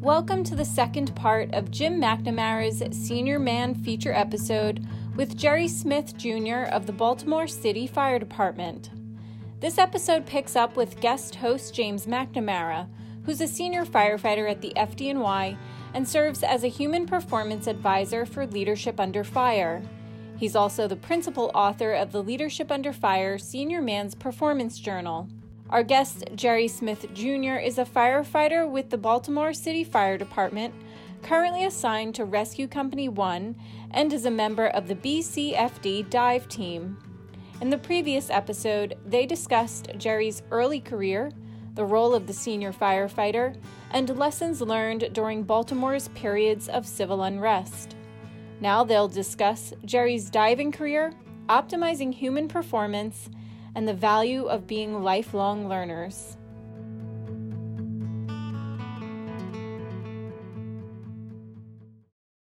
Welcome to the second part of Jim McNamara's Senior Man feature episode with Jerry Smith Jr. of the Baltimore City Fire Department. This episode picks up with guest host James McNamara, who's a senior firefighter at the FDNY and serves as a human performance advisor for Leadership Under Fire. He's also the principal author of the Leadership Under Fire Senior Man's Performance Journal. Our guest, Jerry Smith Jr., is a firefighter with the Baltimore City Fire Department, currently assigned to Rescue Company 1, and is a member of the BCFD dive team. In the previous episode, they discussed Jerry's early career, the role of the senior firefighter, and lessons learned during Baltimore's periods of civil unrest. Now they'll discuss Jerry's diving career, optimizing human performance, and the value of being lifelong learners.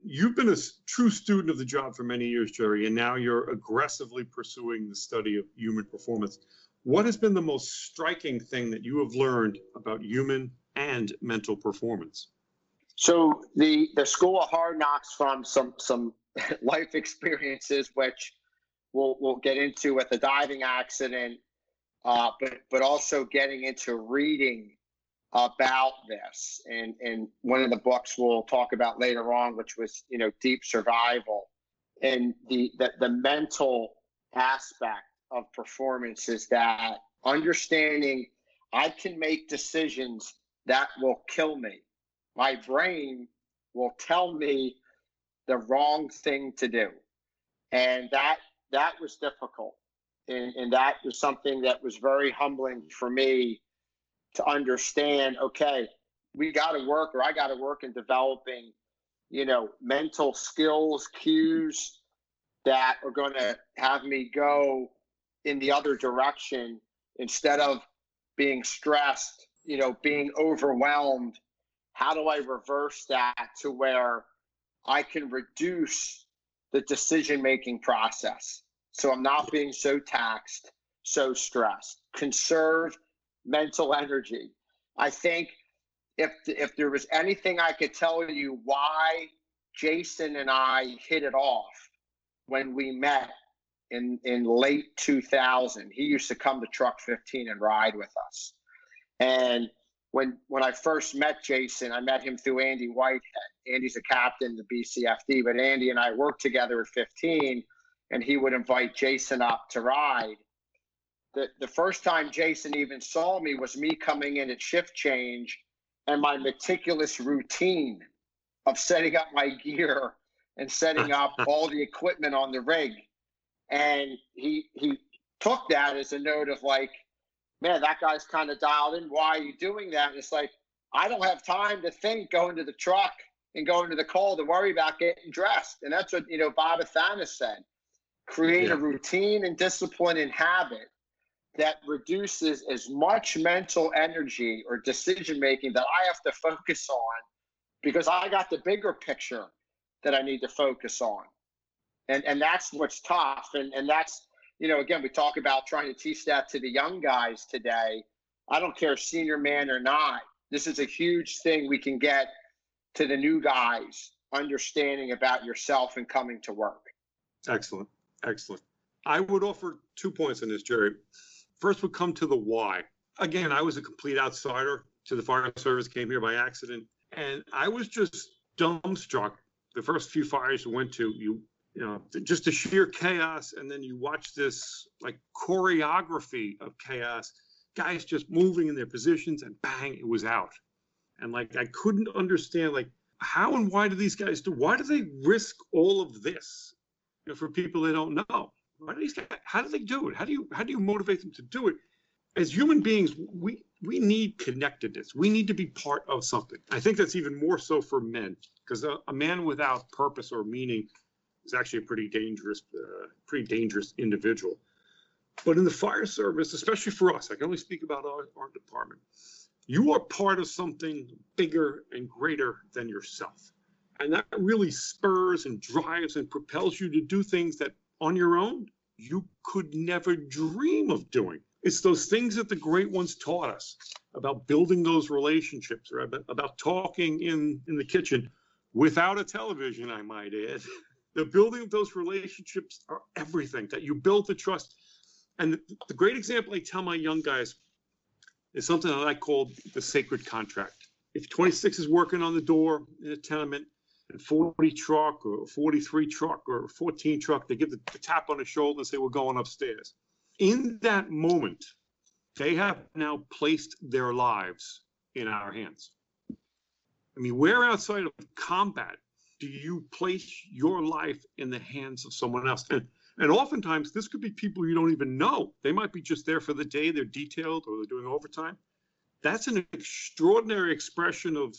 You've been a true student of the job for many years, Jerry, and now you're aggressively pursuing the study of human performance. What has been the most striking thing that you have learned about human and mental performance? So the the school of hard knocks from some some life experiences, which we'll we'll get into with the diving accident, uh, but but also getting into reading about this and and one of the books we'll talk about later on, which was you know deep survival and the the, the mental aspect of performance is that understanding I can make decisions that will kill me. My brain will tell me the wrong thing to do. And that that was difficult. And, and that was something that was very humbling for me to understand, okay, we got to work or I got to work in developing, you know, mental skills, cues that are going to have me go in the other direction instead of being stressed, you know, being overwhelmed. How do I reverse that to where I can reduce the decision making process? So I'm not being so taxed, so stressed. Conserve mental energy. I think if if there was anything I could tell you why Jason and I hit it off when we met in in late 2000. He used to come to Truck 15 and ride with us. And when when I first met Jason, I met him through Andy Whitehead. Andy's a captain the BCFD, but Andy and I worked together at 15 and he would invite Jason up to ride. The, the first time Jason even saw me was me coming in at shift change and my meticulous routine of setting up my gear and setting up all the equipment on the rig. And he he took that as a note of like, man, that guy's kind of dialed in. Why are you doing that? And it's like, I don't have time to think going to the truck and going to the call to worry about getting dressed. And that's what, you know, Bob Athanas said create yeah. a routine and discipline and habit that reduces as much mental energy or decision making that I have to focus on because I got the bigger picture that I need to focus on. And and that's what's tough. And and that's, you know, again, we talk about trying to teach that to the young guys today. I don't care senior man or not. This is a huge thing we can get to the new guys understanding about yourself and coming to work. Excellent. Excellent. I would offer two points on this, Jerry. First would come to the why. Again, I was a complete outsider to the fire service, came here by accident, and I was just dumbstruck. The first few fires we went to, you you know, just the sheer chaos, and then you watch this like choreography of chaos, guys just moving in their positions, and bang, it was out. And like I couldn't understand like how and why do these guys do? Why do they risk all of this? you know, for people they don't know. Why do these guys, how do they do it? How do you how do you motivate them to do it? As human beings, we we need connectedness. We need to be part of something. I think that's even more so for men because a, a, man without purpose or meaning is actually a pretty dangerous, uh, pretty dangerous individual. But in the fire service, especially for us, I can only speak about our, our department. You are part of something bigger and greater than yourself. And that really spurs and drives and propels you to do things that on your own you could never dream of doing. It's those things that the great ones taught us about building those relationships, about, about talking in, in the kitchen without a television, I might add. the building of those relationships are everything that you build the trust. And the, the great example I tell my young guys is something that I call the sacred contract. If 26 is working on the door in a tenement, and 40 truck or 43 truck or 14 truck, they give the, the tap on the shoulder and say, We're going upstairs. In that moment, they have now placed their lives in our hands. I mean, we're outside of combat do you place your life in the hands of someone else? And and oftentimes this could be people you don't even know. They might be just there for the day, they're detailed or they're doing overtime. That's an extraordinary expression of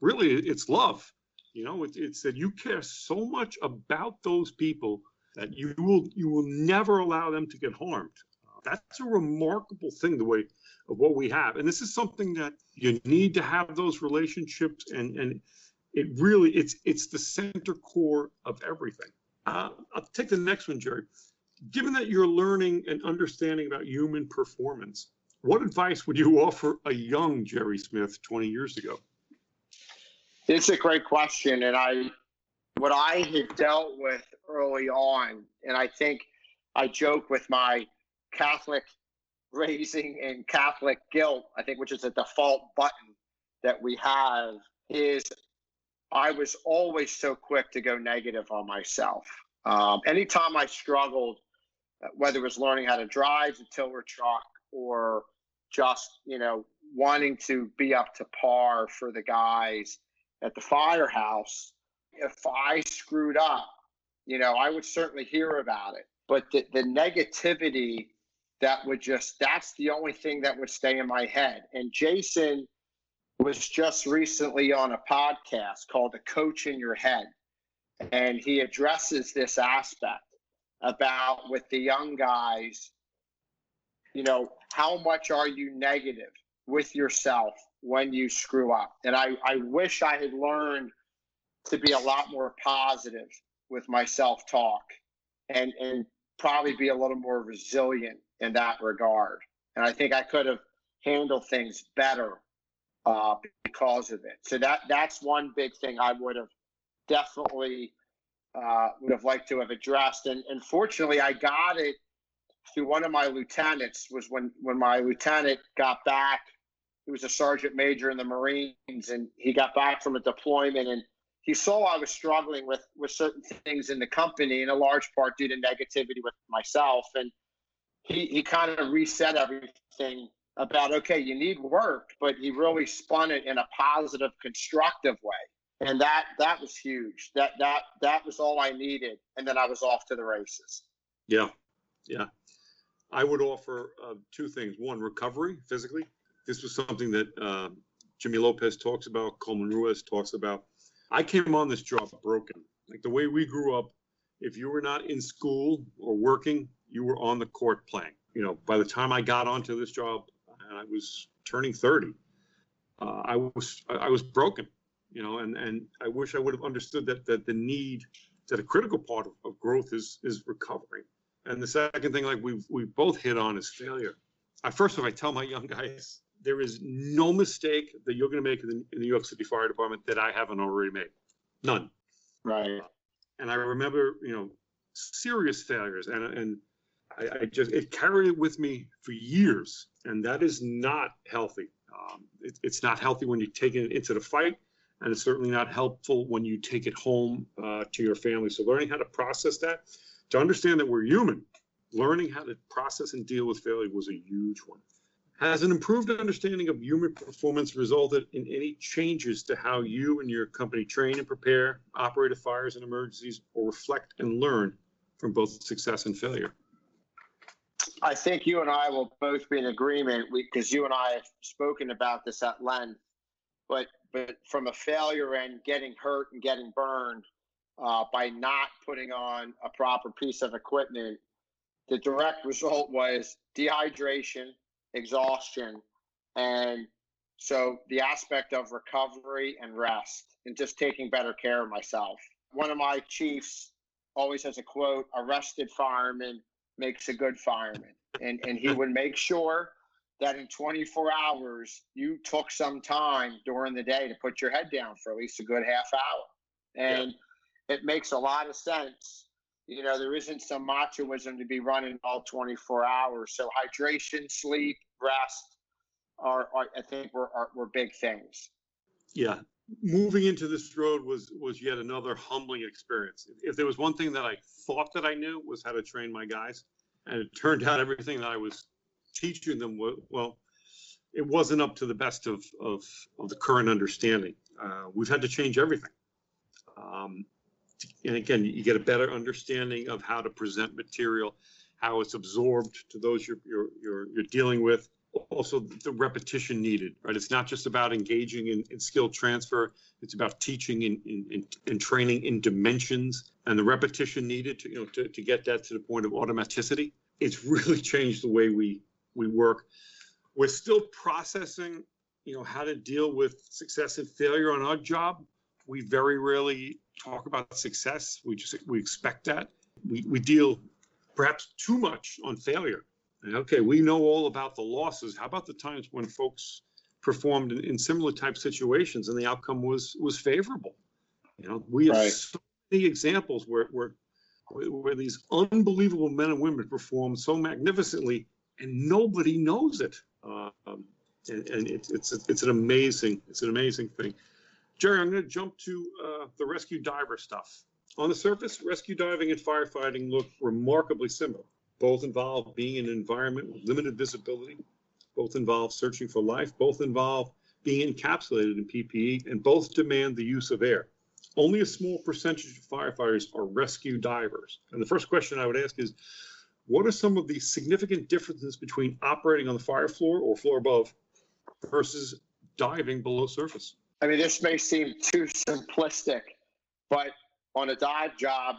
really it's love. You know, it, it's that you care so much about those people that you will you will never allow them to get harmed. That's a remarkable thing, the way of what we have, and this is something that you need to have those relationships, and and it really it's it's the center core of everything. Uh, I'll take the next one, Jerry. Given that you're learning and understanding about human performance, what advice would you offer a young Jerry Smith 20 years ago? It's a great question, and I what I had dealt with early on, and I think I joke with my Catholic raising and Catholic guilt, I think, which is a default button that we have, is I was always so quick to go negative on myself. Um, anytime I struggled, uh, whether it was learning how to drive the tiller truck or just, you know, wanting to be up to par for the guys at the firehouse, if I screwed up, you know, I would certainly hear about it. But the, the negativity that would just, that's the only thing that would stay in my head. And Jason was just recently on a podcast called The Coach in Your Head. And he addresses this aspect about with the young guys, you know, how much are you negative with yourself when you screw up? And I, I wish I had learned to be a lot more positive with my self talk and, and probably be a little more resilient in that regard. And I think I could have handled things better uh, because of it. So that that's one big thing I would have definitely uh, would have liked to have addressed. And, and fortunately, I got it through one of my lieutenants. Was when when my lieutenant got back. He was a sergeant major in the Marines, and he got back from a deployment, and he saw I was struggling with with certain things in the company, in a large part due to negativity with myself, and he he kind of reset everything about okay, you need work, but he really spun it in a positive, constructive way. And that that was huge. That that that was all I needed, and then I was off to the races. Yeah, yeah. I would offer uh, two things. One, recovery physically. This was something that uh, Jimmy Lopez talks about, Coleman Ruiz talks about. I came on this job broken. Like the way we grew up, if you were not in school or working, you were on the court playing. You know, by the time I got onto this job, and I was turning 30. Uh, I was I was broken, you know, and and I wish I would have understood that that the need that a critical part of, of growth is is recovery. And the second thing, like we've we both hit on, is failure. I first of all, I tell my young guys, there is no mistake that you're going to make in the, in the New York City Fire Department that I haven't already made. None. Right. And I remember, you know, serious failures, and and I, I, just it carried it with me for years, and that is not healthy. Um, it, it's not healthy when you take it into the fight, and it's certainly not helpful when you take it home uh, to your family. So learning how to process that, to understand that we're human, learning how to process and deal with failure was a huge one. Has an improved understanding of human performance resulted in any changes to how you and your company train and prepare, operate at fires and emergencies, or reflect and learn from both success and failure? I think you and I will both be in agreement because you and I have spoken about this at length. But but from a failure and getting hurt and getting burned uh, by not putting on a proper piece of equipment, the direct result was dehydration, exhaustion, and so the aspect of recovery and rest and just taking better care of myself. One of my chiefs always has a quote: "A rested fireman makes a good fireman. and and he would make sure that in 24 hours you took some time during the day to put your head down for at least a good half hour. And yeah. it makes a lot of sense. You know there isn't some machoism to be running all 24 hours. So hydration sleep rest are, are i think were, are, were big things. Yeah moving into this road was was yet another humbling experience. If there was one thing that i thought that i knew was how to train my guys and it turned out everything that i was teaching them well it wasn't up to the best of of, of the current understanding. Uh, we've had to change everything. Um, and again you get a better understanding of how to present material how it's absorbed to those you're you're you're, you're dealing with also the repetition needed right it's not just about engaging in, in skill transfer it's about teaching and in, in, training in dimensions and the repetition needed to you know to, to get that to the point of automaticity it's really changed the way we we work. We're still processing, you know, how to deal with success and failure on our job. We very rarely talk about success. We just we expect that. We we deal perhaps too much on failure. Okay, we know all about the losses. How about the times when folks performed in, in similar type situations and the outcome was was favorable? You know, we have right. so many examples where where where these unbelievable men and women perform so magnificently and nobody knows it. Um, and, and it, it's it's an amazing it's an amazing thing. Jerry, I'm going to jump to uh, the rescue diver stuff. On the surface, rescue diving and firefighting look remarkably similar. Both involve being in an environment with limited visibility. Both involve searching for life. Both involve being encapsulated in PPE, and both demand the use of air. Only a small percentage of firefighters are rescue divers. And the first question I would ask is what are some of the significant differences between operating on the fire floor or floor above versus diving below surface? I mean, this may seem too simplistic, but on a dive job,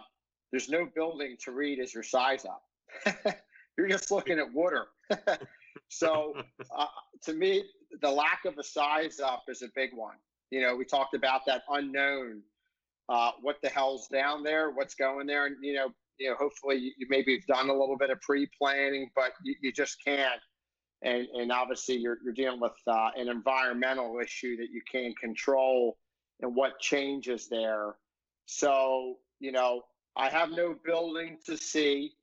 there's no building to read as your size up. You're just looking at water. so, uh, to me, the lack of a size up is a big one. You know, we talked about that unknown. Uh, what the hell's down there? What's going there? And you know, you know, hopefully you, you maybe have done a little bit of pre-planning, but you, you just can't. And, and obviously you're, you're dealing with uh, an environmental issue that you can't control and what changes there. So, you know, I have no building to see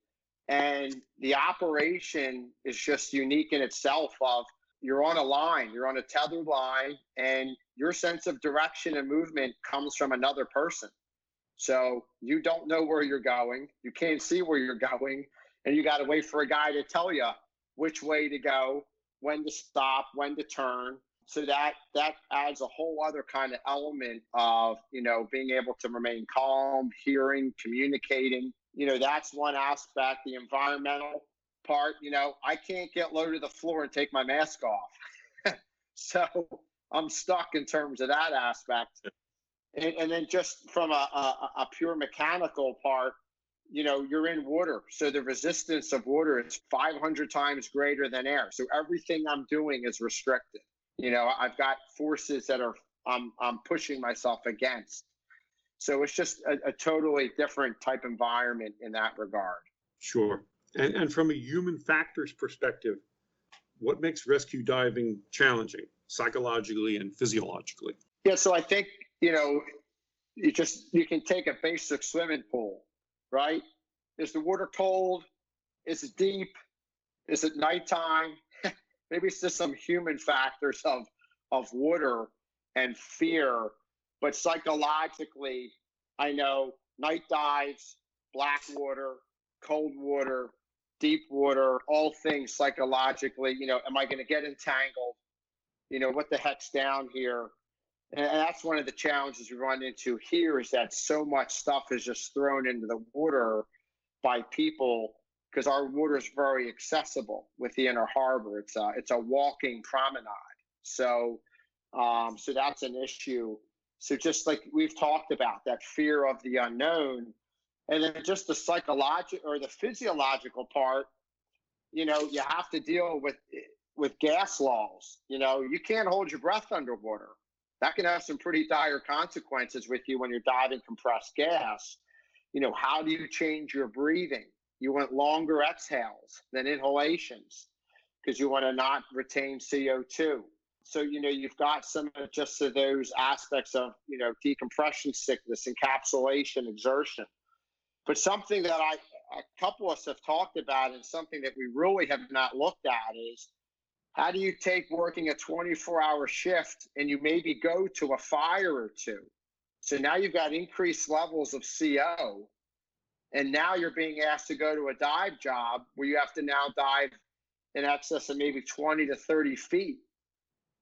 and the operation is just unique in itself of you're on a line, you're on a tethered line and your sense of direction and movement comes from another person. So you don't know where you're going. You can't see where you're going. And you got to wait for a guy to tell you which way to go, when to stop, when to turn. So that that adds a whole other kind of element of, you know, being able to remain calm, hearing, communicating. You know, that's one aspect. The environmental part, you know, I can't get low to the floor and take my mask off. so I'm stuck in terms of that aspect. And, and then just from a, a, a pure mechanical part, you know, you're in water. So the resistance of water is 500 times greater than air. So everything I'm doing is restricted. You know, I've got forces that are I'm, I'm pushing myself against. So it's just a, a totally different type environment in that regard. Sure. And, and from a human factors perspective, what makes rescue diving challenging psychologically and physiologically? Yeah, so I think you know, you just you can take a basic swimming pool, right? Is the water cold? Is it deep? Is it nighttime? Maybe it's just some human factors of of water and fear, but psychologically, I know night dives, black water, cold water, deep water, all things psychologically. You know, am I going to get entangled? You know, what the heck's down here? And that's one of the challenges we run into here is that so much stuff is just thrown into the water by people because our water is very accessible with the inner harbor. It's a, it's a walking promenade. So, um, so that's an issue. So just like we've talked about that fear of the unknown, and then just the psychological or the physiological part, you know, you have to deal with with gas laws. You know, you can't hold your breath underwater that can have some pretty dire consequences with you when you're diving compressed gas. You know, how do you change your breathing? You want longer exhales than inhalations because you want to not retain CO2. So, you know, you've got some of just of those aspects of, you know, decompression sickness, encapsulation, exertion. But something that I, a couple of us have talked about and something that we really have not looked at is how do you take working a 24 hour shift and you maybe go to a fire or two? So now you've got increased levels of CO. And now you're being asked to go to a dive job where you have to now dive in excess of maybe 20 to 30 feet.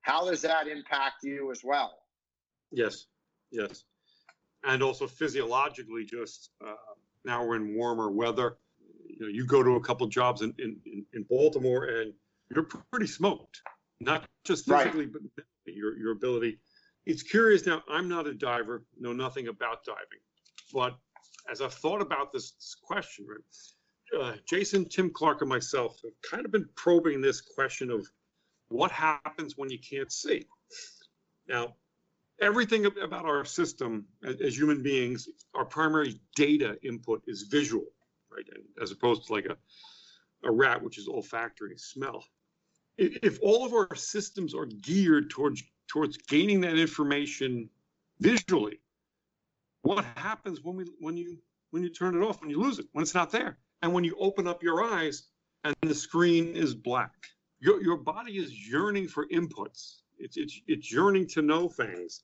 How does that impact you as well? Yes, yes. And also physiologically, just uh, now we're in warmer weather. You know, you go to a couple jobs in, in, in Baltimore and you're pretty smoked, not just physically, right. but your, your ability. It's curious now, I'm not a diver, know nothing about diving, but as I've thought about this, this question, right, uh, Jason, Tim Clark, and myself have kind of been probing this question of what happens when you can't see. Now, everything about our system as human beings, our primary data input is visual, right? As opposed to like a, a rat, which is olfactory, smell. If all of our systems are geared towards towards gaining that information visually, what happens when we when you when you turn it off, when you lose it, when it's not there, and when you open up your eyes and the screen is black? Your your body is yearning for inputs. It's it's it's yearning to know things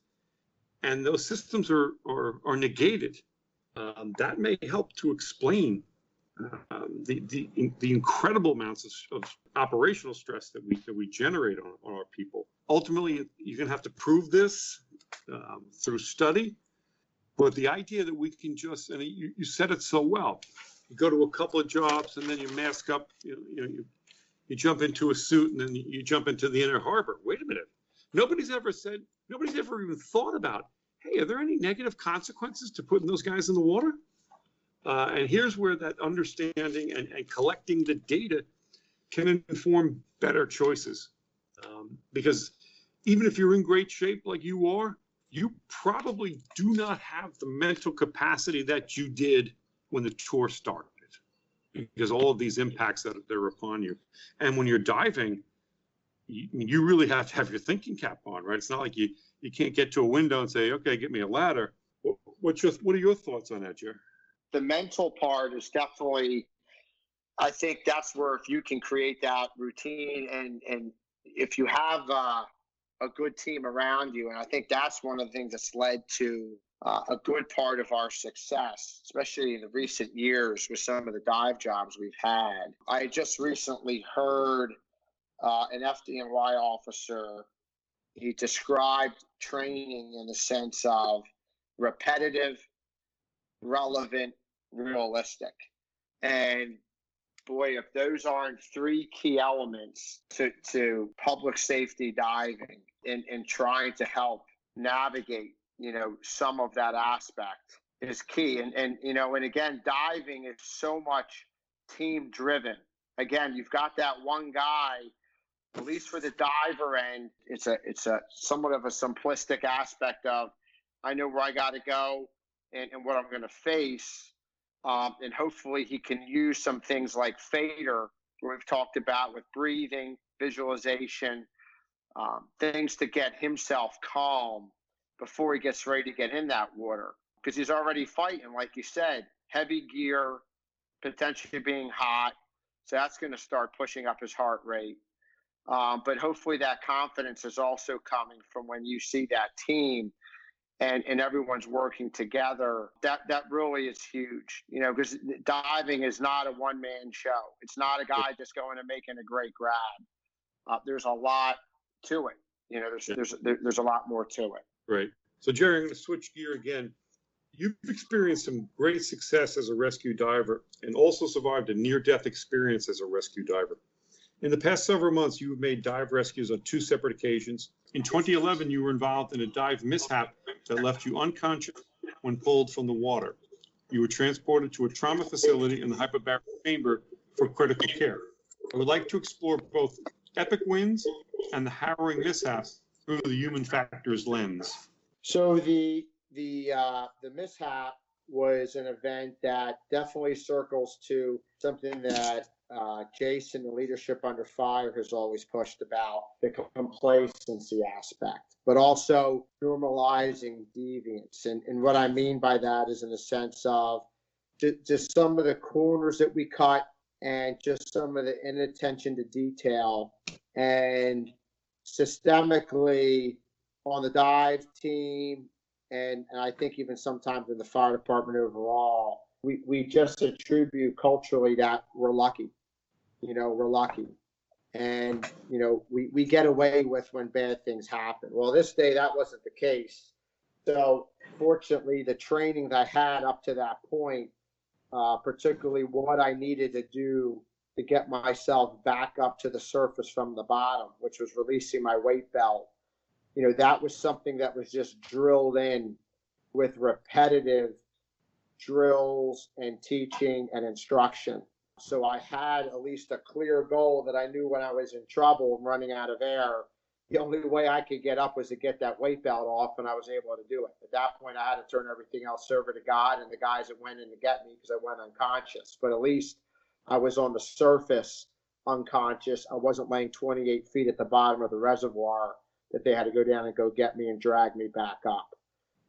and those systems are are, are negated, um, that may help to explain um, the, the the incredible amounts of, of, operational stress that we that we generate on, on our people. Ultimately, you're going to have to prove this um, through study. But the idea that we can just and you, you said it so well, you go to a couple of jobs and then you mask up, you you, you, jump into a suit and then you jump into the inner harbor. Wait a minute, nobody's ever said nobody's ever even thought about hey, are there any negative consequences to putting those guys in the water? Uh, and here's where that understanding and, and, collecting the data can inform better choices. Um, because even if you're in great shape like you are, you probably do not have the mental capacity that you did when the tour started because all of these impacts that they're upon you. And when you're diving, you, you really have to have your thinking cap on, right? It's not like you you can't get to a window and say, okay, get me a ladder. What's your what are your thoughts on that, Jerry? The mental part is definitely. I think that's where if you can create that routine and and if you have uh, a good team around you, and I think that's one of the things that's led to uh, a good part of our success, especially in the recent years with some of the dive jobs we've had. I just recently heard uh, an FDNY officer he described training in the sense of repetitive, relevant, realistic. And boy, if those aren't three key elements to, to public safety diving and, and trying to help navigate, you know, some of that aspect is key. And, and, you know, and again, diving is so much team driven. Again, you've got that one guy at least for the diver end, it's a it's a somewhat of a simplistic aspect of I know where I got to go and, and what I'm going to face, um, and hopefully he can use some things like fader, we've talked about with breathing, visualization, um, things to get himself calm before he gets ready to get in that water because he's already fighting, like you said, heavy gear, potentially being hot. So that's going to start pushing up his heart rate. Um, but hopefully that confidence is also coming from when you see that team and, and everyone's working together. That that really is huge, you know, because diving is not a one man show. It's not a guy just going and making a great grab. Uh, there's a lot to it. You know, there's there's there's a lot more to it. Right. So Jerry, I'm going to switch gear again. You've experienced some great success as a rescue diver and also survived a near death experience as a rescue diver. In the past several months, you have made dive rescues on two separate occasions. In 2011, you were involved in a dive mishap that left you unconscious when pulled from the water. You were transported to a trauma facility in the hyperbaric chamber for critical care. I would like to explore both epic wins and the harrowing mishaps through the human factors lens. So the the uh, the mishap was an event that definitely circles to something that uh, Jason, the leadership under fire, has always pushed about the complacency aspect, but also normalizing deviance. And, and what I mean by that is in the sense of just some of the corners that we cut and just some of the inattention to detail and systemically on the dive team and, and I think even sometimes in the fire department overall, we, we just attribute culturally that we're lucky. You know, we're lucky. And, you know, we, we get away with when bad things happen. Well, this day that wasn't the case. So fortunately, the training that I had up to that point, uh, particularly what I needed to do to get myself back up to the surface from the bottom, which was releasing my weight belt you know, that was something that was just drilled in with repetitive drills and teaching and instruction. So I had at least a clear goal that I knew when I was in trouble and running out of air, the only way I could get up was to get that weight belt off, and I was able to do it. At that point, I had to turn everything else over to God and the guys that went in to get me because I went unconscious. But at least I was on the surface unconscious. I wasn't laying 28 feet at the bottom of the reservoir that they had to go down and go get me and drag me back up.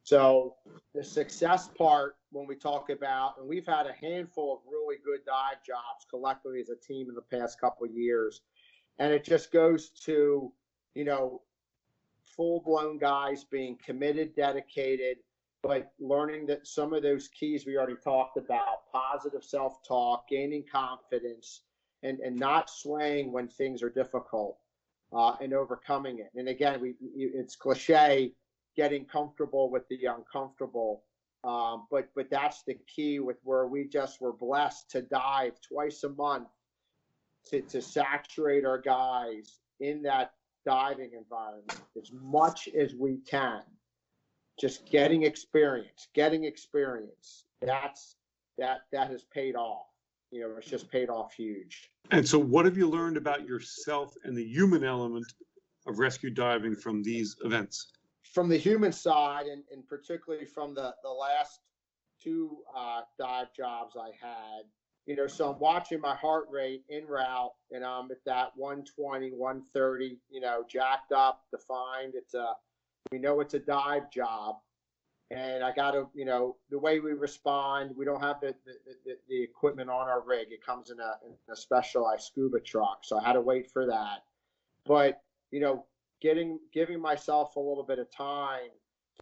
So the success part, when we talk about, and we've had a handful of really good dive jobs collectively as a team in the past couple of years, and it just goes to, you know, full blown guys being committed, dedicated, but learning that some of those keys we already talked about, positive self talk, gaining confidence, and, and not swaying when things are difficult uh, and overcoming it. And again, we it's cliche, getting comfortable with the uncomfortable. Um, but but that's the key with where we just were blessed to dive twice a month to, to saturate our guys in that diving environment as much as we can. Just getting experience, getting experience. That's that that has paid off you know, it's just paid off huge. And so, what have you learned about yourself and the human element of rescue diving from these events? From the human side, and, and particularly from the, the last two uh, dive jobs I had, you know, so I'm watching my heart rate in route, and I'm at that 120, 130, you know, jacked up, defined. It's a, we know it's a dive job and I got to, you know, the way we respond, we don't have the, the, the, the equipment on our rig. It comes in a, in a specialized scuba truck. So I had to wait for that. But, you know, getting, giving myself a little bit of time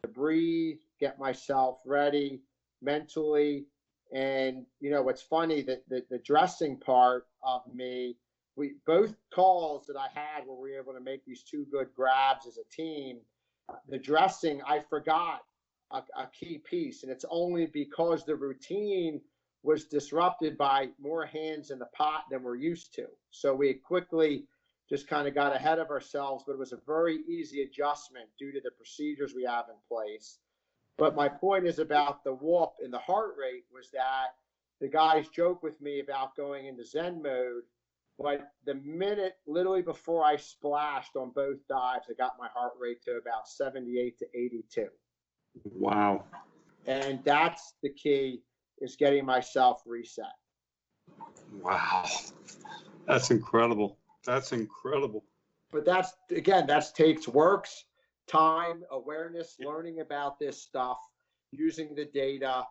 to breathe, get myself ready mentally. And, you know, what's funny that the, the dressing part of me, we both calls that I had where we were able to make these two good grabs as a team. The dressing, I forgot a, a key piece. And it's only because the routine was disrupted by more hands in the pot than we're used to. So we quickly just kind of got ahead of ourselves, but it was a very easy adjustment due to the procedures we have in place. But my point is about the whoop and the heart rate was that the guys joke with me about going into Zen mode. But the minute, literally before I splashed on both dives, I got my heart rate to about 78 to 82. Wow. And that's the key is getting myself reset. Wow. That's incredible. That's incredible. But that's again, that's takes works, time, awareness, learning about this stuff, using the data,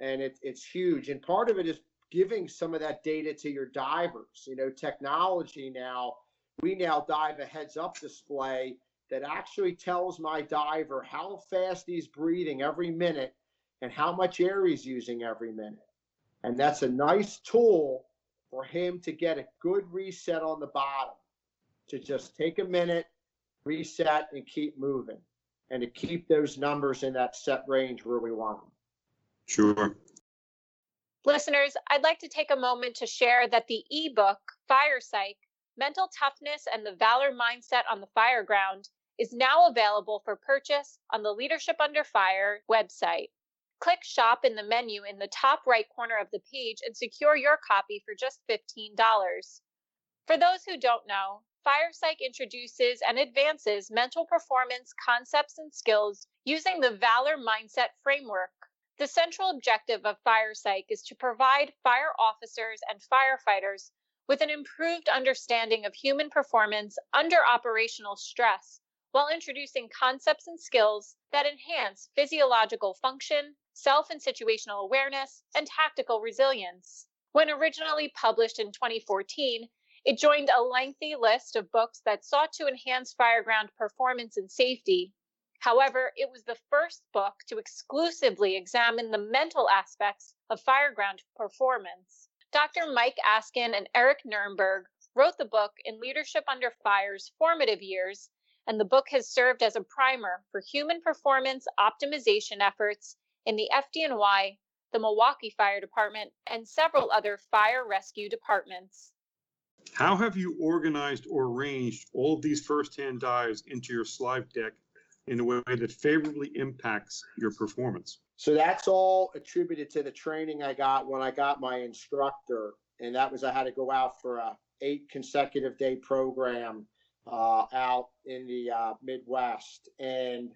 and it, it's huge. And part of it is giving some of that data to your divers. You know, technology now, we now dive a heads up display that actually tells my diver how fast he's breathing every minute and how much air he's using every minute. And that's a nice tool for him to get a good reset on the bottom, to just take a minute, reset, and keep moving, and to keep those numbers in that set range where we want them. Sure. Listeners, I'd like to take a moment to share that the ebook, Fire Psych Mental Toughness and the Valor Mindset on the Fireground, is now available for purchase on the Leadership Under Fire website. Click Shop in the menu in the top right corner of the page and secure your copy for just $15. For those who don't know, FirePsych introduces and advances mental performance concepts and skills using the Valor Mindset framework. The central objective of Fire Psych is to provide fire officers and firefighters with an improved understanding of human performance under operational stress while introducing concepts and skills that enhance physiological function, self and situational awareness, and tactical resilience. When originally published in 2014, it joined a lengthy list of books that sought to enhance fireground performance and safety. However, it was the first book to exclusively examine the mental aspects of fireground performance. Dr. Mike Asken and Eric Nurnberg wrote the book in Leadership Under Fire's formative years, and the book has served as a primer for human performance optimization efforts in the FDNY, the Milwaukee Fire Department, and several other fire rescue departments. How have you organized or arranged all of these firsthand dives into your slide deck in a way that favorably impacts your performance? So that's all attributed to the training I got when I got my instructor, and that was I had to go out for a eight consecutive day program uh, out in the uh, Midwest, and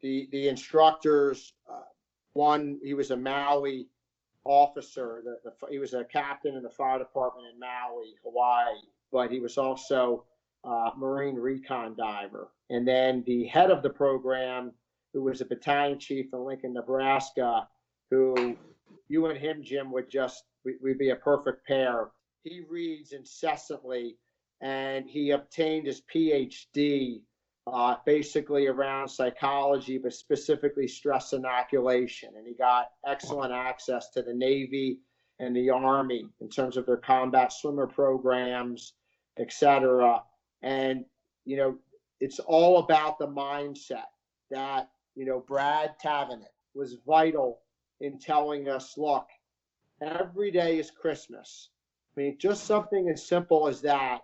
the the instructors, uh, one he was a Maui officer, the, the, he was a captain in the fire department in Maui, Hawaii, but he was also a Marine recon diver, and then the head of the program, who was a battalion chief in Lincoln, Nebraska, who you and him, Jim, would just we'd be a perfect pair. He reads incessantly and he obtained his PhD uh, basically around psychology, but specifically stress inoculation. And he got excellent access to the Navy and the Army in terms of their combat swimmer programs, etc. And you know, it's all about the mindset that you know Brad Tavenet was vital in telling us, look, every day is Christmas. I mean, just something as simple as that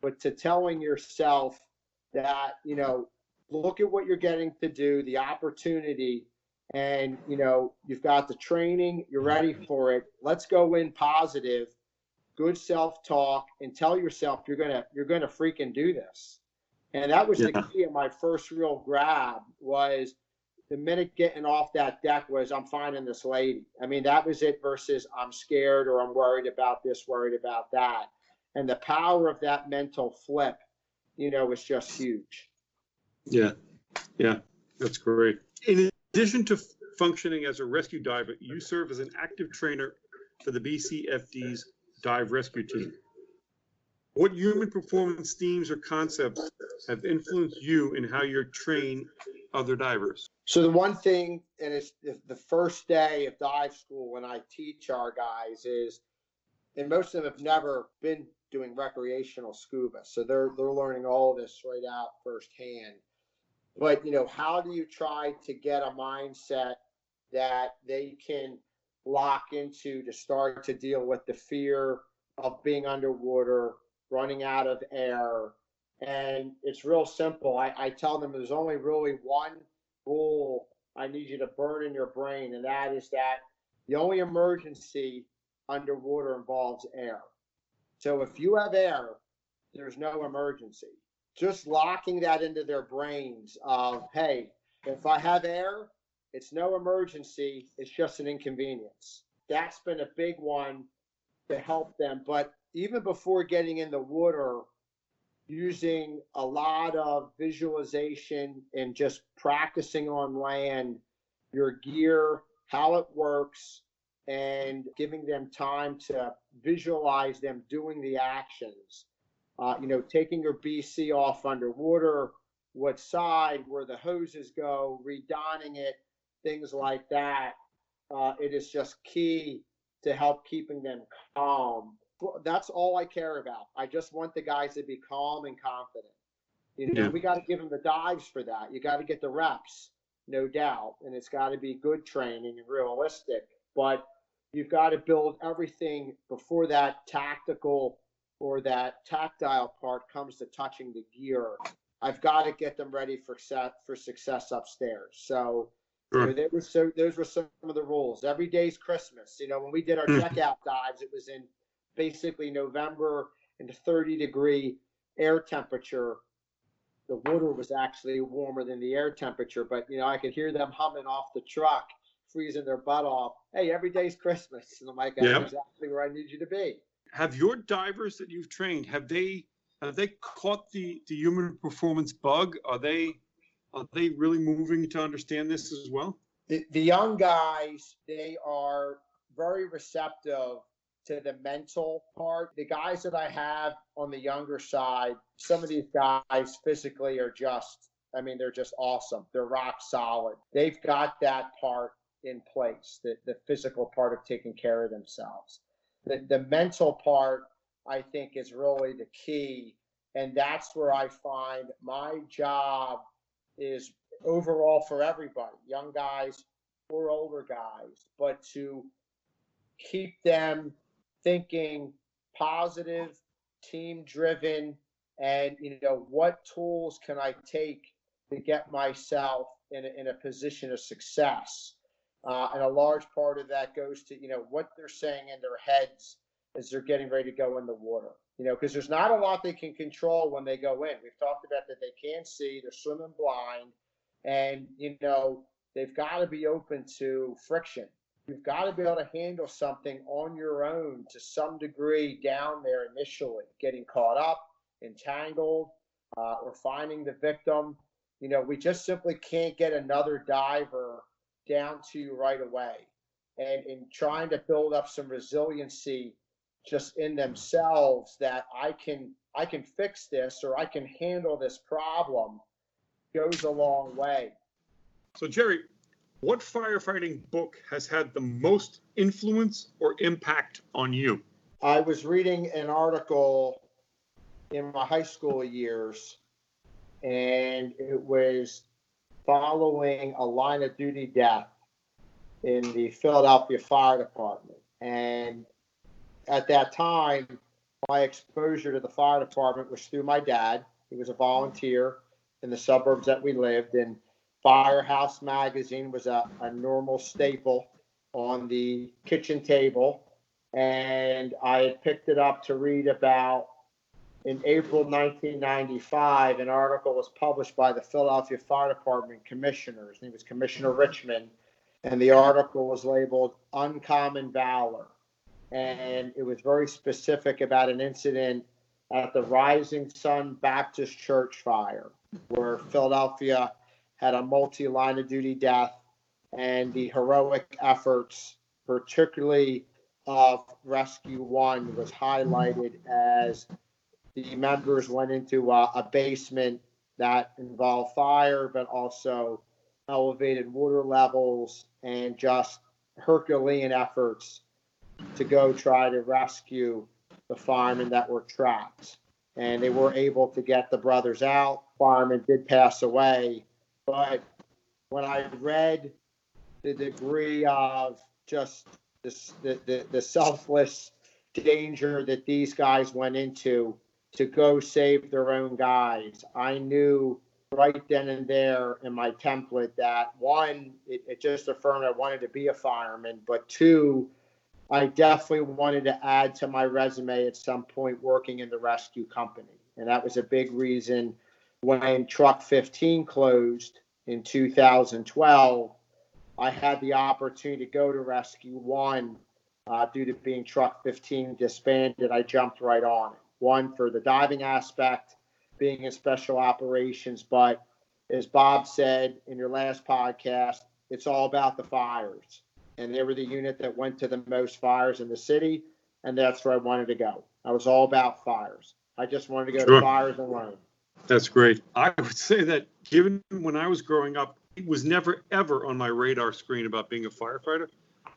but to telling yourself that, you know, look at what you're getting to do, the opportunity, and, you know, you've got the training, you're ready for it. Let's go in positive, good self-talk, and tell yourself you're gonna you're gonna freaking do this. And that was yeah. the key of my first real grab was the minute getting off that deck was I'm finding this lady. I mean, that was it versus I'm scared or I'm worried about this, worried about that and the power of that mental flip, you know, was just huge. Yeah, yeah, that's great. In addition to functioning as a rescue diver, you serve as an active trainer for the BCFD's dive rescue team. What human performance themes or concepts have influenced you in how you train other divers? So the one thing, and it's the first day of dive school when I teach our guys is, and most of them have never been doing recreational scuba. So they're they're learning all this right out firsthand. But you know, how do you try to get a mindset that they can lock into to start to deal with the fear of being underwater, running out of air? And it's real simple. I, I tell them there's only really one rule I need you to burn in your brain, and that is that the only emergency underwater involves air. So if you have air, there's no emergency. Just locking that into their brains of, hey, if I have air, it's no emergency, it's just an inconvenience. That's been a big one to help them. But even before getting in the water, using a lot of visualization and just practicing on land your gear, how it works, and giving them time to visualize them doing the actions. Uh, you know, taking your BC off underwater, what side, where the hoses go, redonning it, things like that. Uh, it is just key to help keeping them calm. That's all I care about. I just want the guys to be calm and confident. You know, yeah. we got to give them the dives for that. You got to get the reps, no doubt, and it's got to be good training and realistic. But you've got to build everything before that tactical or that tactile part comes to touching the gear. I've got to get them ready for success, for success upstairs. So, sure. know, was so, those were some of the rules. Every day's Christmas. You know, when we did our mm. checkout dives, it was in basically November in 30 degree air temperature. The water was actually warmer than the air temperature, but you know, I could hear them humming off the truck freezing their butt off. Hey, every day's Christmas. And I'm like, that's Yep. exactly where I need you to be. Have your divers that you've trained, have they, have they caught the, the human performance bug? Are they, are they really moving to understand this as well? the, the young guys they are very receptive to the mental part. The guys that i have on the younger side some of these guys physically are just i mean they're just awesome. They're rock solid. They've got that part in place the, the physical part of taking care of themselves. The, the mental part i think is really the key and that's where i find my job is overall for everybody, young guys or older guys, but to keep them thinking positive, team driven, and you know what tools can I take to get myself in a, in a position of success. Uh, and a large part of that goes to you know what they're saying in their heads as they're getting ready to go in the water. You know, because there's not a lot they can control when they go in. We've talked about that they can't see, they're swimming blind, and you know they've got to be open to friction. You've got to be able to handle something on your own to some degree down there initially, getting caught up, entangled, uh, or finding the victim. You know, we just simply can't get another diver down to you right away. And in trying to build up some resiliency just in themselves that I can I can fix this or I can handle this problem goes a long way. So Jerry, what firefighting book has had the most influence or impact on you? I was reading an article in my high school years, and it was following a line of duty death in the Philadelphia Fire Department. And at that time, my exposure to the fire department was through my dad. He was a volunteer in the suburbs that we lived in. Firehouse magazine was a, a normal staple on the kitchen table. And I picked it up to read about in April 1995. An article was published by the Philadelphia Fire Department commissioners. Name was Commissioner Richmond. And the article was labeled Uncommon Valor. And it was very specific about an incident at the Rising Sun Baptist Church fire, where Philadelphia had a multi line of duty death, and the heroic efforts, particularly of Rescue One, was highlighted as the members went into a, a basement that involved fire, but also elevated water levels and just Herculean efforts to go try to rescue the firemen that were trapped. And they were able to get the brothers out. Fireman did pass away. But when I read the degree of just this, the, the, the selfless danger that these guys went into to go save their own guys, I knew right then and there in my template that one, it, it just affirmed I wanted to be a fireman, but two, I definitely wanted to add to my resume at some point working in the rescue company. And that was a big reason when Truck 15 closed in 2012, I had the opportunity to go to Rescue 1 uh, due to being Truck 15 disbanded. I jumped right on it. One for the diving aspect, being in special operations, but as Bob said in your last podcast, it's all about the fires and they were the unit that went to the most fires in the city, and that's where I wanted to go. I was all about fires. I just wanted to go Sure. to fires learn. That's great. I would say that given when I was growing up, it was never ever on my radar screen about being a firefighter.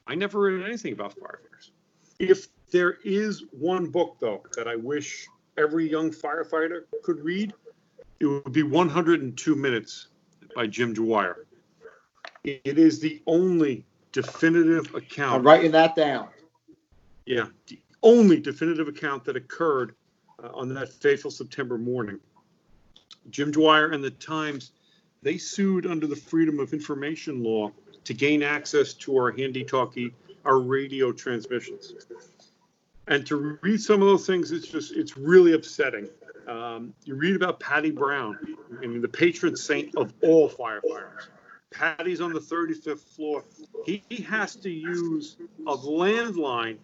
I never read anything about firefighters. If there is one book though that I wish every young firefighter could read, it would be 102 Minutes by Jim Dwyer. It is the only definitive account I'm writing that down. yeah, the only definitive account that occurred uh, on that fateful September morning. Jim Dwyer and the Times, they sued under the Freedom of Information law to gain access to our handy-talkie, our radio transmissions. And to read some of those things, it's just, it's really upsetting. Um, you read about Paddy Brown, I mean, the patron saint of all firefighters. Paddy's on the 35th floor. He, he has to use a landline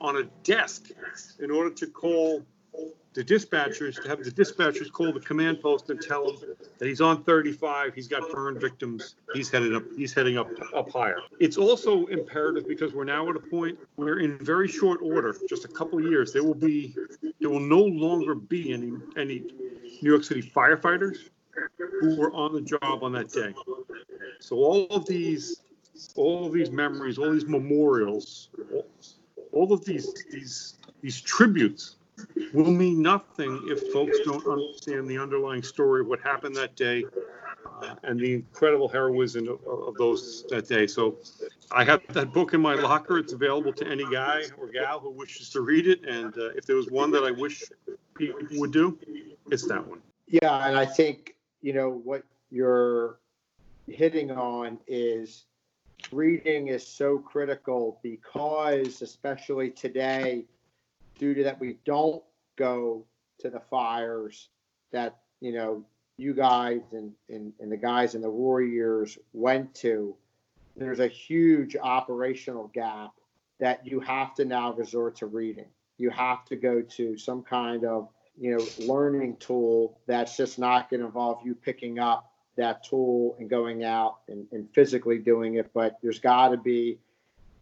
on a desk in order to call the dispatchers, to have the dispatchers call the command post and tell him that he's on 35, he's got burn victims, he's headed up, he's heading up, up higher. It's also imperative because we're now at a point where in very short order, just a couple of years, there will be, there will no longer be any, any New York City firefighters who were on the job on that day. So all of these, all of these memories, all these memorials, all, of these, these, these tributes will mean nothing if folks don't understand the underlying story of what happened that day uh, and the incredible heroism of, of those that day. So I have that book in my locker. It's available to any guy or gal who wishes to read it. And uh, if there was one that I wish people would do, it's that one. Yeah, and I think you know what you're hitting on is reading is so critical because especially today due to that we don't go to the fires that you know you guys and, and, and the guys in the warriors went to there's a huge operational gap that you have to now resort to reading. You have to go to some kind of you know learning tool that's just not going to involve you picking up that tool and going out and, and physically doing it but there's got to be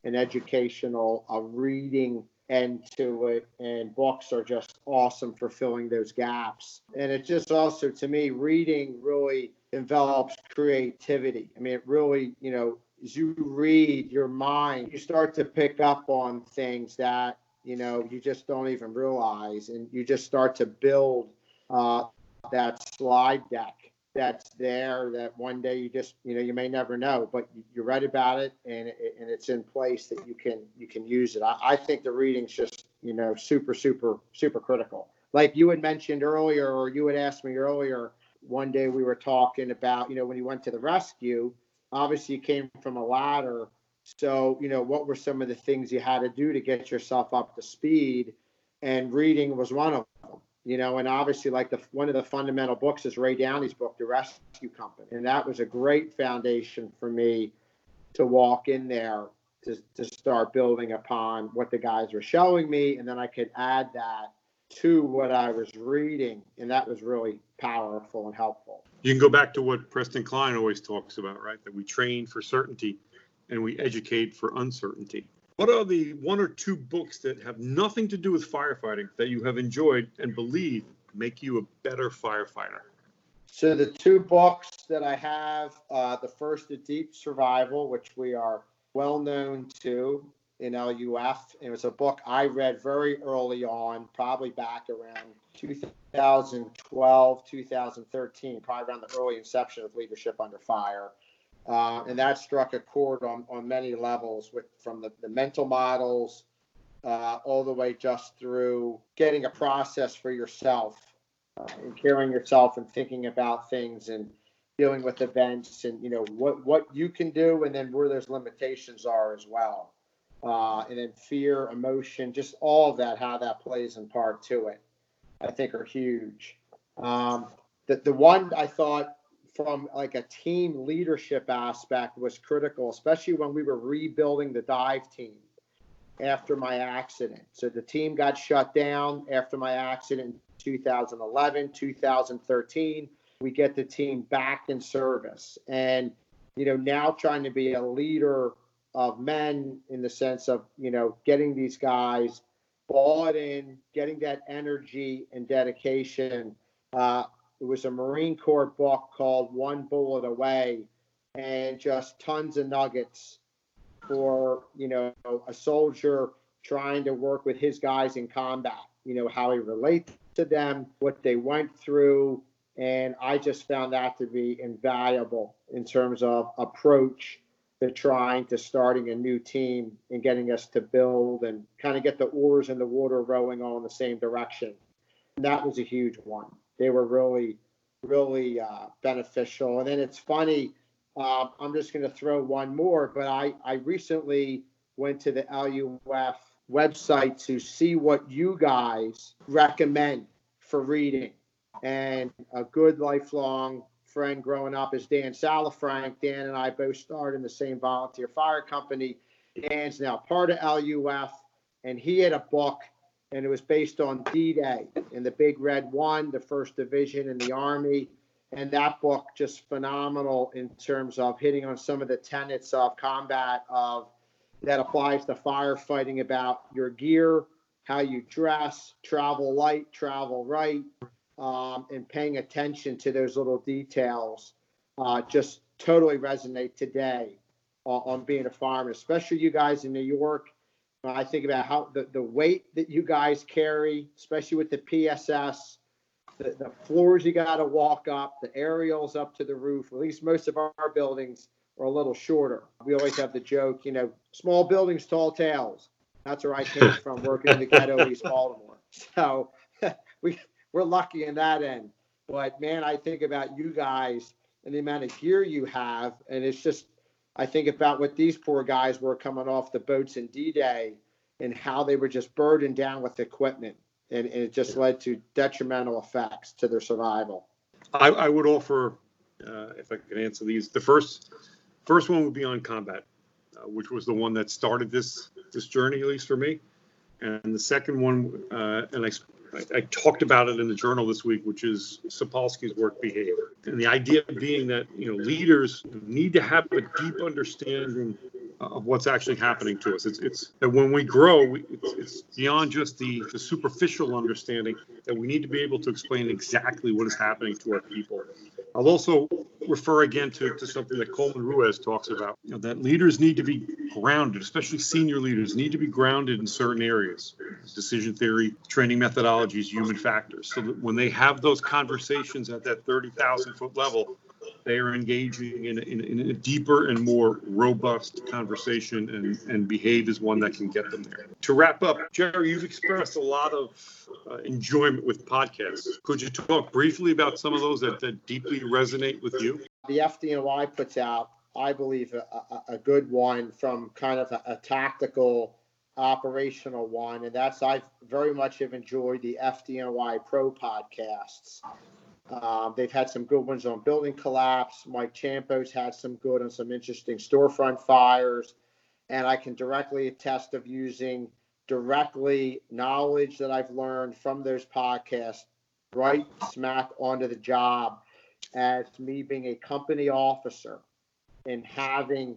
an educational a reading end to it and books are just awesome for filling those gaps. And it just also to me reading really envelops creativity. I mean it really you know as you read your mind you start to pick up on things that you know you just don't even realize and you just start to build uh, that slide deck that's there that one day you just you know you may never know but you read about it and it, and it's in place that you can you can use it. I, I think the reading's just you know super super super critical. Like you had mentioned earlier or you had asked me earlier one day we were talking about you know when you went to the rescue obviously you came from a ladder. So you know what were some of the things you had to do to get yourself up to speed? And reading was one of them you know, and obviously like the one of the fundamental books is Ray Downey's book, The Rescue Company, and that was a great foundation for me to walk in there to to start building upon what the guys were showing me, and then I could add that to what I was reading, and that was really powerful and helpful. You can go back to what Preston Cline always talks about, right? That we train for certainty and we educate for uncertainty. What are the one or two books that have nothing to do with firefighting that you have enjoyed and believe make you a better firefighter? So the two books that I have, uh, the first, The Deep Survival, which we are well known to in LUF. It was a book I read very early on, probably back around 2012, 2013, probably around the early inception of Leadership Under Fire. Uh, and that struck a chord on, on many levels with from the, the mental models uh, all the way just through getting a process for yourself uh, and caring yourself and thinking about things and dealing with events and you know what what you can do and then where those limitations are as well. Uh, and then fear emotion just all of that how that plays in part to it i think are huge. Um, the, the one i thought from like a team leadership aspect was critical, especially when we were rebuilding the dive team after my accident. So the team got shut down after my accident in 2011, 2013. We get the team back in service. And, you know, now trying to be a leader of men in the sense of, you know, getting these guys bought in, getting that energy and dedication. Uh, it was a Marine Corps book called One Bullet Away, and just tons of nuggets for you know a soldier trying to work with his guys in combat. You know how he relates to them, what they went through, and I just found that to be invaluable in terms of approach to trying to starting a new team and getting us to build and kind of get the oars in the water rowing all in the same direction. And that was a huge one they were really, really uh, beneficial. And then it's funny, uh, I'm just going to throw one more, but I, I recently went to the LUF website to see what you guys recommend for reading. And a good lifelong friend growing up is Dan Salafranc. Dan and I both started in the same volunteer fire company. Dan's now part of LUF, and he had a book, and it was based on D-Day and the Big Red One, the First Division in the Army. And that book just phenomenal in terms of hitting on some of the tenets of combat of that applies to firefighting about your gear, how you dress, travel light, travel right, um, and paying attention to those little details uh, just totally resonate today on, on, being a fireman, especially you guys in New York. I think about how the, the weight that you guys carry, especially with the PSS, the, the floors you got to walk up, the aerials up to the roof. At least most of our buildings are a little shorter. We always have the joke, you know, small buildings, tall tales. That's where I came from, working in the ghetto East Baltimore. So we we're lucky in that end. But man, I think about you guys and the amount of gear you have, and it's just I think about what these poor guys were coming off the boats in D-Day and how they were just burdened down with equipment, and, and it just led to detrimental effects to their survival. I, I would offer, uh, if I could answer these, the first first one would be on combat, uh, which was the one that started this this journey, at least for me. And the second one, uh, and I I, I, talked about it in the journal this week, which is Sapolsky's work behavior. And the idea being that, you know, leaders need to have a deep understanding of what's actually happening to us. It's, it's that when we grow, we, it's, it's, beyond just the, the superficial understanding that we need to be able to explain exactly what is happening to our people. I'll also refer again to, to something that Coleman Ruiz talks about, you know, that leaders need to be grounded, especially senior leaders need to be grounded in certain areas, decision theory, training methodologies, human factors, so that when they have those conversations at that 30,000 foot level, they are engaging in, in, in, a deeper and more robust conversation and, and behave as one that can get them there. To wrap up, Jerry, you've expressed a lot of uh, enjoyment with podcasts. Could you talk briefly about some of those that, that deeply resonate with you? The FDNY puts out, I believe, a, a, a good one from kind of a, a tactical operational one, and that's I very much have enjoyed the FDNY Pro podcasts. Um, they've had some good ones on building collapse. Mike Ciampo's had some good on some interesting storefront fires. And I can directly attest of using directly knowledge that I've learned from those podcasts right smack onto the job as me being a company officer and having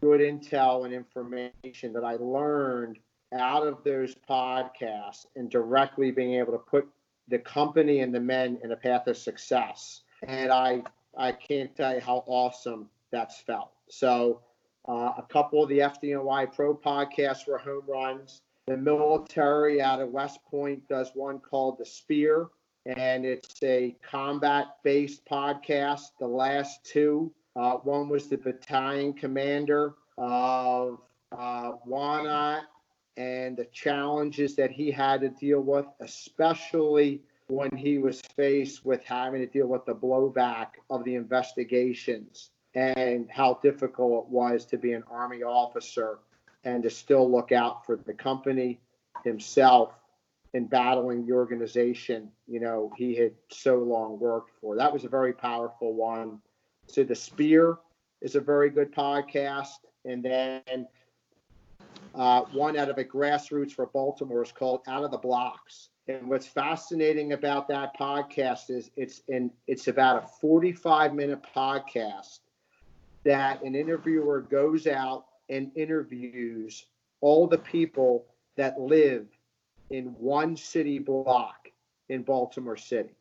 good intel and information that I learned out of those podcasts and directly being able to put the company and the men in a path of success. And I I can't tell you how awesome that's felt. So uh, a couple of the FDNY Pro podcasts were home runs. The military out of West Point does one called The Spear, and it's a combat based podcast. The last two, uh, one was the battalion commander of uh, and the challenges that he had to deal with, especially when he was faced with having to deal with the blowback of the investigations and how difficult it was to be an Army officer and to still look out for the company himself in battling the organization, you know, he had so long worked for. That was a very powerful one. So the Spear is a very good podcast. And then uh, one out of a grassroots for Baltimore is called Out of the Blocks. And what's fascinating about that podcast is it's in it's about a 45 minute podcast that an interviewer goes out and interviews all the people that live in one city block in Baltimore City.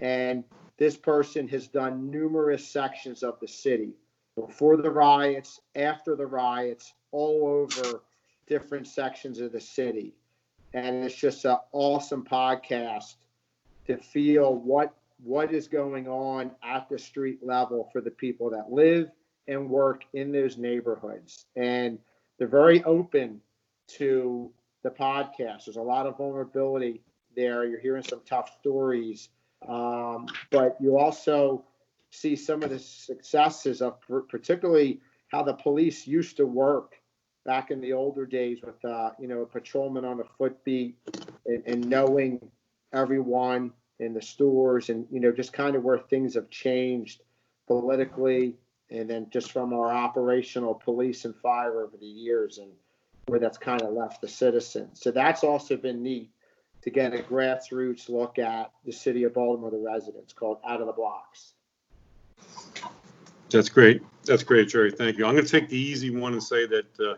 And this person has done numerous sections of the city before the riots, after the riots, all over different sections of the city. And it's just an awesome podcast to feel what what is going on at the street level for the people that live and work in those neighborhoods. And they're very open to the podcast. There's a lot of vulnerability there. You're hearing some tough stories, um, but you also see some of the successes of particularly how the police used to work back in the older days with uh, you know a patrolman on a foot beat and, and knowing everyone in the stores and you know just kind of where things have changed politically and then just from our operational police and fire over the years and where that's kind of left the citizens. So that's also been neat to get a grassroots look at the city of Baltimore, the residents, called Out of the Blocks. That's great. That's great, Jerry. Thank you. I'm going to take the easy one and say that uh,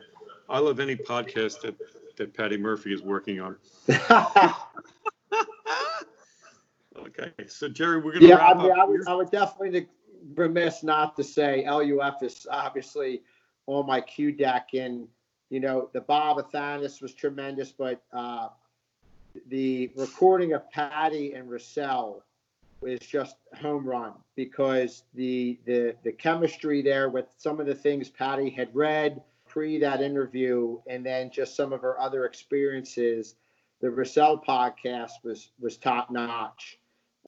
I love any podcast that, that Patty Murphy is working on. okay, so Jerry, we're going to yeah, wrap I, mean, up. I, would, I would definitely be remiss not to say LUF is obviously on my Q deck, and you know the Bob Athanas was tremendous, but uh, the recording of Patty and Russell was just home run because the the the chemistry there with some of the things Patty had read pre that interview, and then just some of her other experiences. The Russell podcast was was top notch.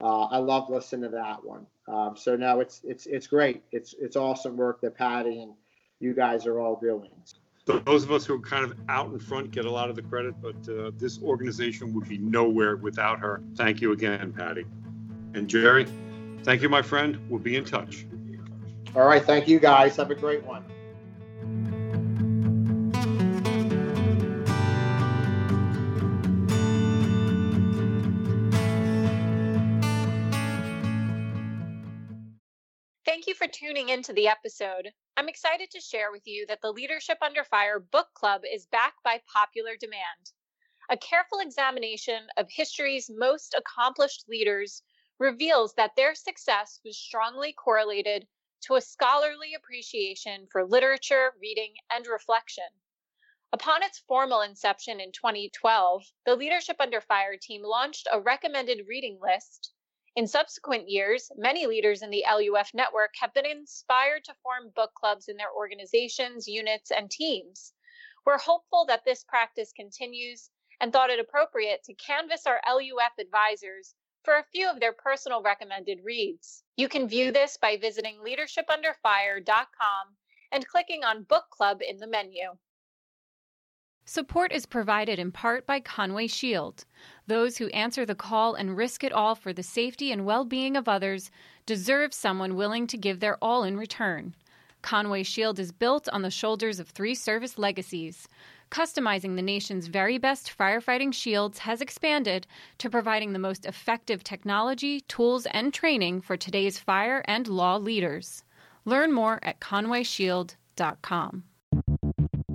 Uh, I love listening to that one. Um, so no, it's it's it's great. It's it's awesome work that Patty and you guys are all doing. So those of us who are kind of out in front get a lot of the credit, but uh, this organization would be nowhere without her. Thank you again, Patty. And Jerry, thank you, my friend. We'll be in touch. All right. Thank you, guys. Have a great one. Thank you for tuning into the episode. I'm excited to share with you that the Leadership Under Fire book club is back by popular demand. A careful examination of history's most accomplished leaders reveals that their success was strongly correlated to a scholarly appreciation for literature, reading, and reflection. Upon its formal inception in 2012, the Leadership Under Fire team launched a recommended reading list in subsequent years, many leaders in the LUF network have been inspired to form book clubs in their organizations, units, and teams. We're hopeful that this practice continues and thought it appropriate to canvass our LUF advisors for a few of their personal recommended reads. You can view this by visiting leadershipunderfire.com and clicking on Book Club in the menu. Support is provided in part by Conway Shield. Those who answer the call and risk it all for the safety and well being of others deserve someone willing to give their all in return. Conway Shield is built on the shoulders of three service legacies. Customizing the nation's very best firefighting shields has expanded to providing the most effective technology, tools, and training for today's fire and law leaders. Learn more at conwayshield.com.